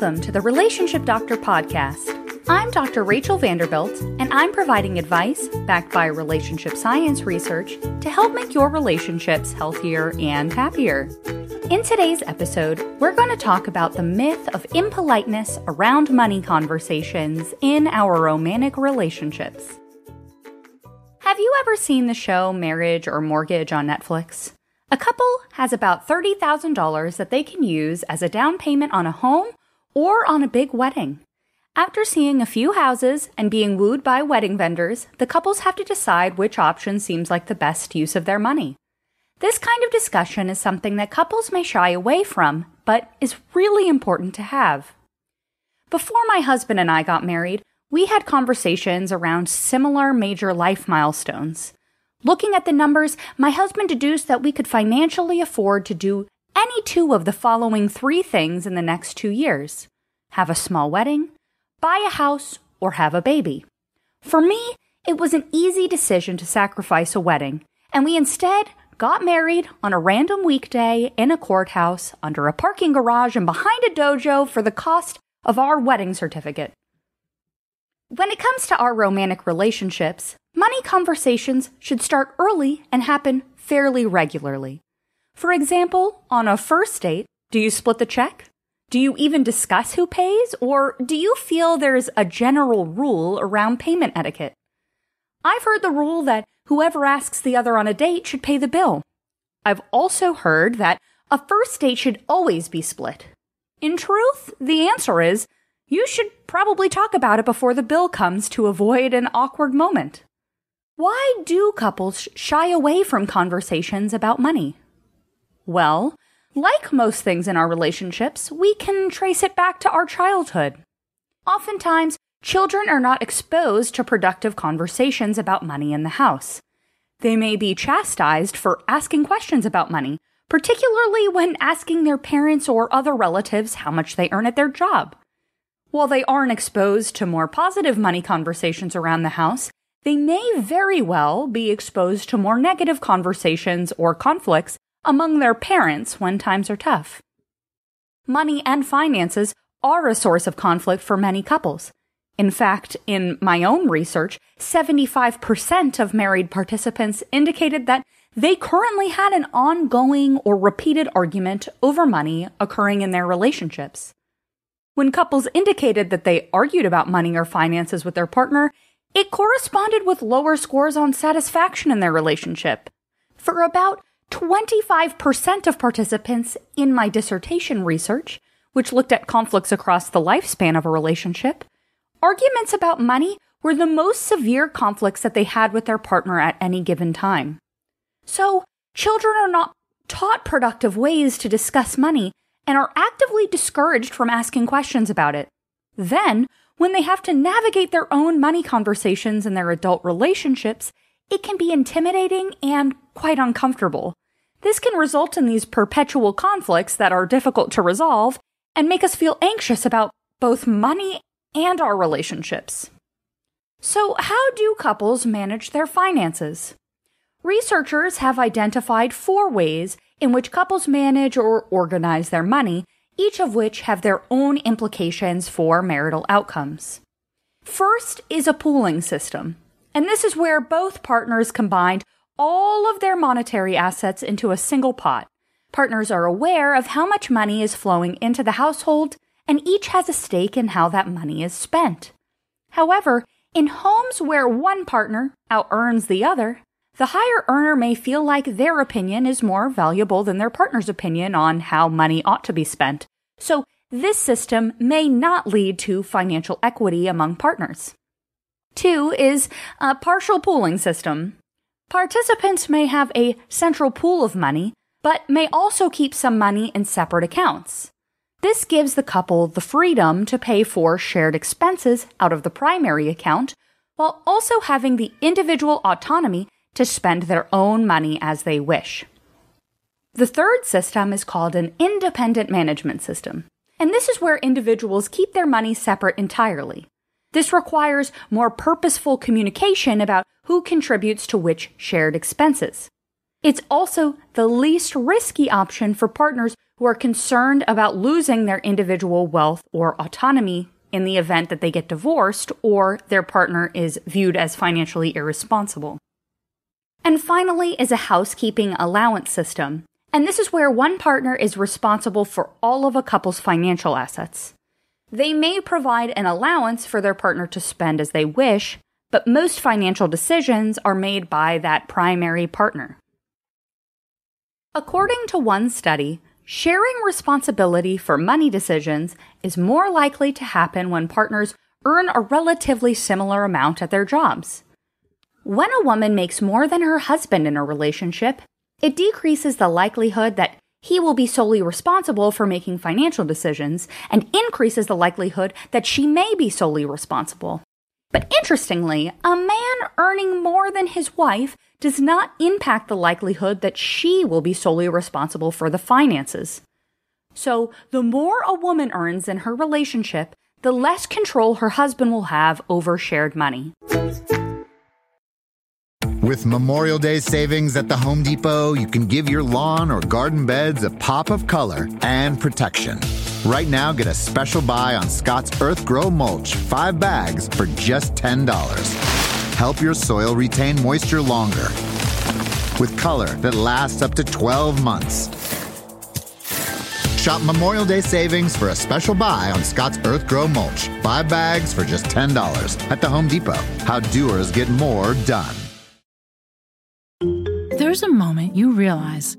Welcome to the Relationship Doctor podcast. I'm Dr. Rachel Vanderbilt, and I'm providing advice backed by relationship science research to help make your relationships healthier and happier. In today's episode, we're going to talk about the myth of impoliteness around money conversations in our romantic relationships. Have you ever seen the show Marriage or Mortgage on Netflix? A couple has about $30,000 that they can use as a down payment on a home or on a big wedding. After seeing a few houses and being wooed by wedding vendors, the couples have to decide which option seems like the best use of their money. This kind of discussion is something that couples may shy away from, but is really important to have. Before my husband and I got married, we had conversations around similar major life milestones. Looking at the numbers, my husband deduced that we could financially afford to do any two of the following three things in the next two years have a small wedding, buy a house, or have a baby. For me, it was an easy decision to sacrifice a wedding, and we instead got married on a random weekday in a courthouse under a parking garage and behind a dojo for the cost of our wedding certificate. When it comes to our romantic relationships, money conversations should start early and happen fairly regularly. For example, on a first date, do you split the check? Do you even discuss who pays? Or do you feel there's a general rule around payment etiquette? I've heard the rule that whoever asks the other on a date should pay the bill. I've also heard that a first date should always be split. In truth, the answer is you should probably talk about it before the bill comes to avoid an awkward moment. Why do couples shy away from conversations about money? Well, like most things in our relationships, we can trace it back to our childhood. Oftentimes, children are not exposed to productive conversations about money in the house. They may be chastised for asking questions about money, particularly when asking their parents or other relatives how much they earn at their job. While they aren't exposed to more positive money conversations around the house, they may very well be exposed to more negative conversations or conflicts among their parents when times are tough. Money and finances are a source of conflict for many couples. In fact, in my own research, 75% of married participants indicated that they currently had an ongoing or repeated argument over money occurring in their relationships. When couples indicated that they argued about money or finances with their partner, it corresponded with lower scores on satisfaction in their relationship. For about 25% of participants in my dissertation research, which looked at conflicts across the lifespan of a relationship, arguments about money were the most severe conflicts that they had with their partner at any given time. So, children are not taught productive ways to discuss money and are actively discouraged from asking questions about it. Then, when they have to navigate their own money conversations in their adult relationships, it can be intimidating and quite uncomfortable. This can result in these perpetual conflicts that are difficult to resolve and make us feel anxious about both money and our relationships. So, how do couples manage their finances? Researchers have identified four ways in which couples manage or organize their money, each of which have their own implications for marital outcomes. First is a pooling system, and this is where both partners combined all of their monetary assets into a single pot. Partners are aware of how much money is flowing into the household, and each has a stake in how that money is spent. However, in homes where one partner out earns the other, the higher earner may feel like their opinion is more valuable than their partner's opinion on how money ought to be spent. So this system may not lead to financial equity among partners. Two is a partial pooling system. Participants may have a central pool of money, but may also keep some money in separate accounts. This gives the couple the freedom to pay for shared expenses out of the primary account while also having the individual autonomy to spend their own money as they wish. The third system is called an independent management system, and this is where individuals keep their money separate entirely. This requires more purposeful communication about who contributes to which shared expenses. It's also the least risky option for partners who are concerned about losing their individual wealth or autonomy in the event that they get divorced or their partner is viewed as financially irresponsible. And finally is a housekeeping allowance system. And this is where one partner is responsible for all of a couple's financial assets. They may provide an allowance for their partner to spend as they wish, but most financial decisions are made by that primary partner. According to one study, sharing responsibility for money decisions is more likely to happen when partners earn a relatively similar amount at their jobs. When a woman makes more than her husband in a relationship, it decreases the likelihood that he will be solely responsible for making financial decisions and increases the likelihood that she may be solely responsible. But interestingly, a man earning more than his wife does not impact the likelihood that she will be solely responsible for the finances. So, the more a woman earns in her relationship, the less control her husband will have over shared money. With Memorial Day savings at the Home Depot, you can give your lawn or garden beds a pop of color and protection. Right now, get a special buy on Scott's Earthgro Mulch, five bags for just $10. Help your soil retain moisture longer with color that lasts up to 12 months. Shop Memorial Day savings for a special buy on Scott's Earthgro Mulch, five bags for just $10 at the Home Depot. How doers get more done. There's a moment you realize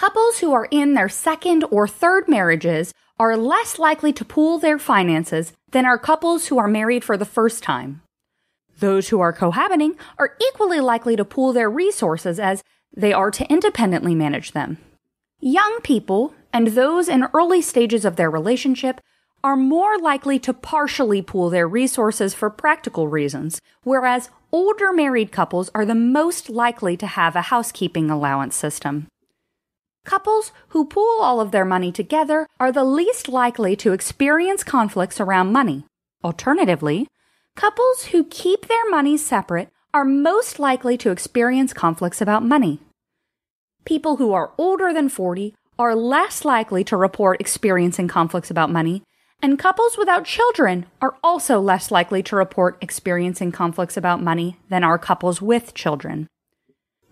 Couples who are in their second or third marriages are less likely to pool their finances than are couples who are married for the first time. Those who are cohabiting are equally likely to pool their resources as they are to independently manage them. Young people and those in early stages of their relationship are more likely to partially pool their resources for practical reasons, whereas older married couples are the most likely to have a housekeeping allowance system. Couples who pool all of their money together are the least likely to experience conflicts around money. Alternatively, couples who keep their money separate are most likely to experience conflicts about money. People who are older than 40 are less likely to report experiencing conflicts about money, and couples without children are also less likely to report experiencing conflicts about money than are couples with children.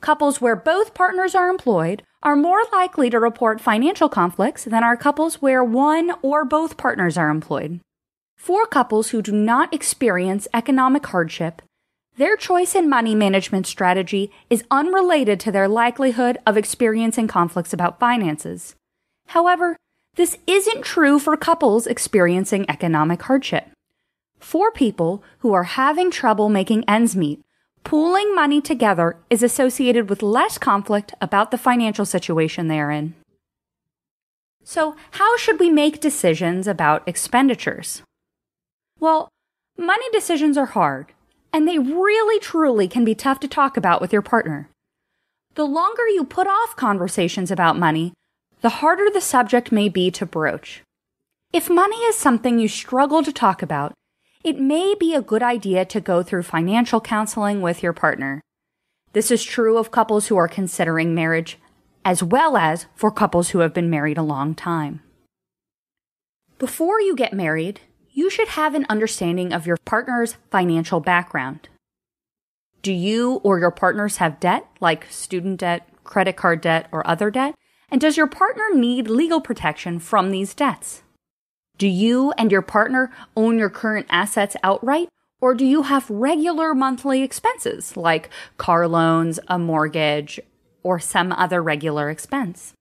Couples where both partners are employed are more likely to report financial conflicts than are couples where one or both partners are employed. For couples who do not experience economic hardship, their choice in money management strategy is unrelated to their likelihood of experiencing conflicts about finances. However, this isn't true for couples experiencing economic hardship. For people who are having trouble making ends meet, pooling money together is associated with less conflict about the financial situation they are in. So, how should we make decisions about expenditures? Well, money decisions are hard, and they really truly can be tough to talk about with your partner. The longer you put off conversations about money, the harder the subject may be to broach. If money is something you struggle to talk about, it may be a good idea to go through financial counseling with your partner. This is true of couples who are considering marriage, as well as for couples who have been married a long time. Before you get married, you should have an understanding of your partner's financial background. Do you or your partners have debt, like student debt, credit card debt, or other debt? And does your partner need legal protection from these debts? Do you and your partner own your current assets outright? Or do you have regular monthly expenses like car loans, a mortgage, or some other regular expense?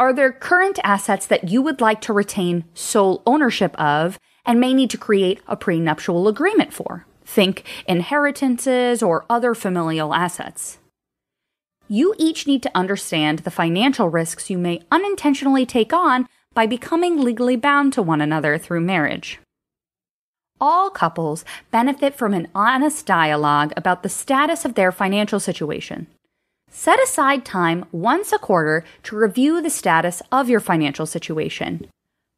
Are there current assets that you would like to retain sole ownership of and may need to create a prenuptial agreement for? Think inheritances or other familial assets. You each need to understand the financial risks you may unintentionally take on by becoming legally bound to one another through marriage. All couples benefit from an honest dialogue about the status of their financial situation. Set aside time once a quarter to review the status of your financial situation.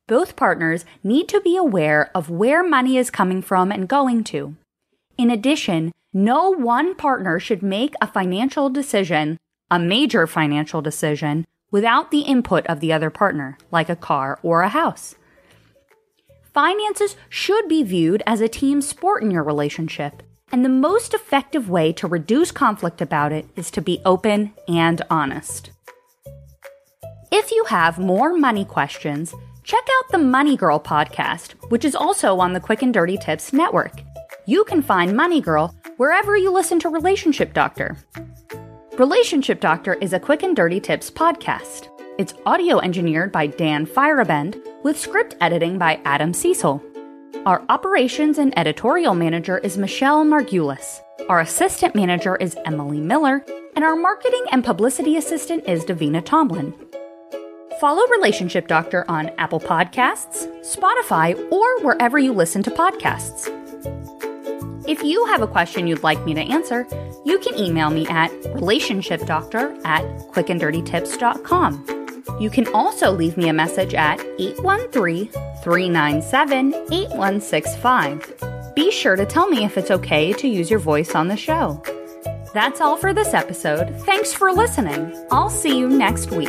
Both partners need to be aware of where money is coming from and going to. In addition, no one partner should make a financial decision, a major financial decision, without the input of the other partner, like a car or a house. Finances should be viewed as a team sport in your relationship, and the most effective way to reduce conflict about it is to be open and honest. If you have more money questions, check out the Money Girl podcast, which is also on the Quick and Dirty Tips Network. You can find Money Girl wherever you listen to Relationship Doctor. Relationship Doctor is a quick and dirty tips podcast. It's audio engineered by Dan Feierabend with script editing by Adam Cecil. Our operations and editorial manager is Michelle Margulis. Our assistant manager is Emily Miller, and our marketing and publicity assistant is Davina Tomlin. Follow Relationship Doctor on Apple Podcasts, Spotify, or wherever you listen to podcasts. If you have a question you'd like me to answer, you can email me at relationshipdoctor at quickanddirtytips.com. You can also leave me a message at 813 397 8165. Be sure to tell me if it's okay to use your voice on the show. That's all for this episode. Thanks for listening. I'll see you next week.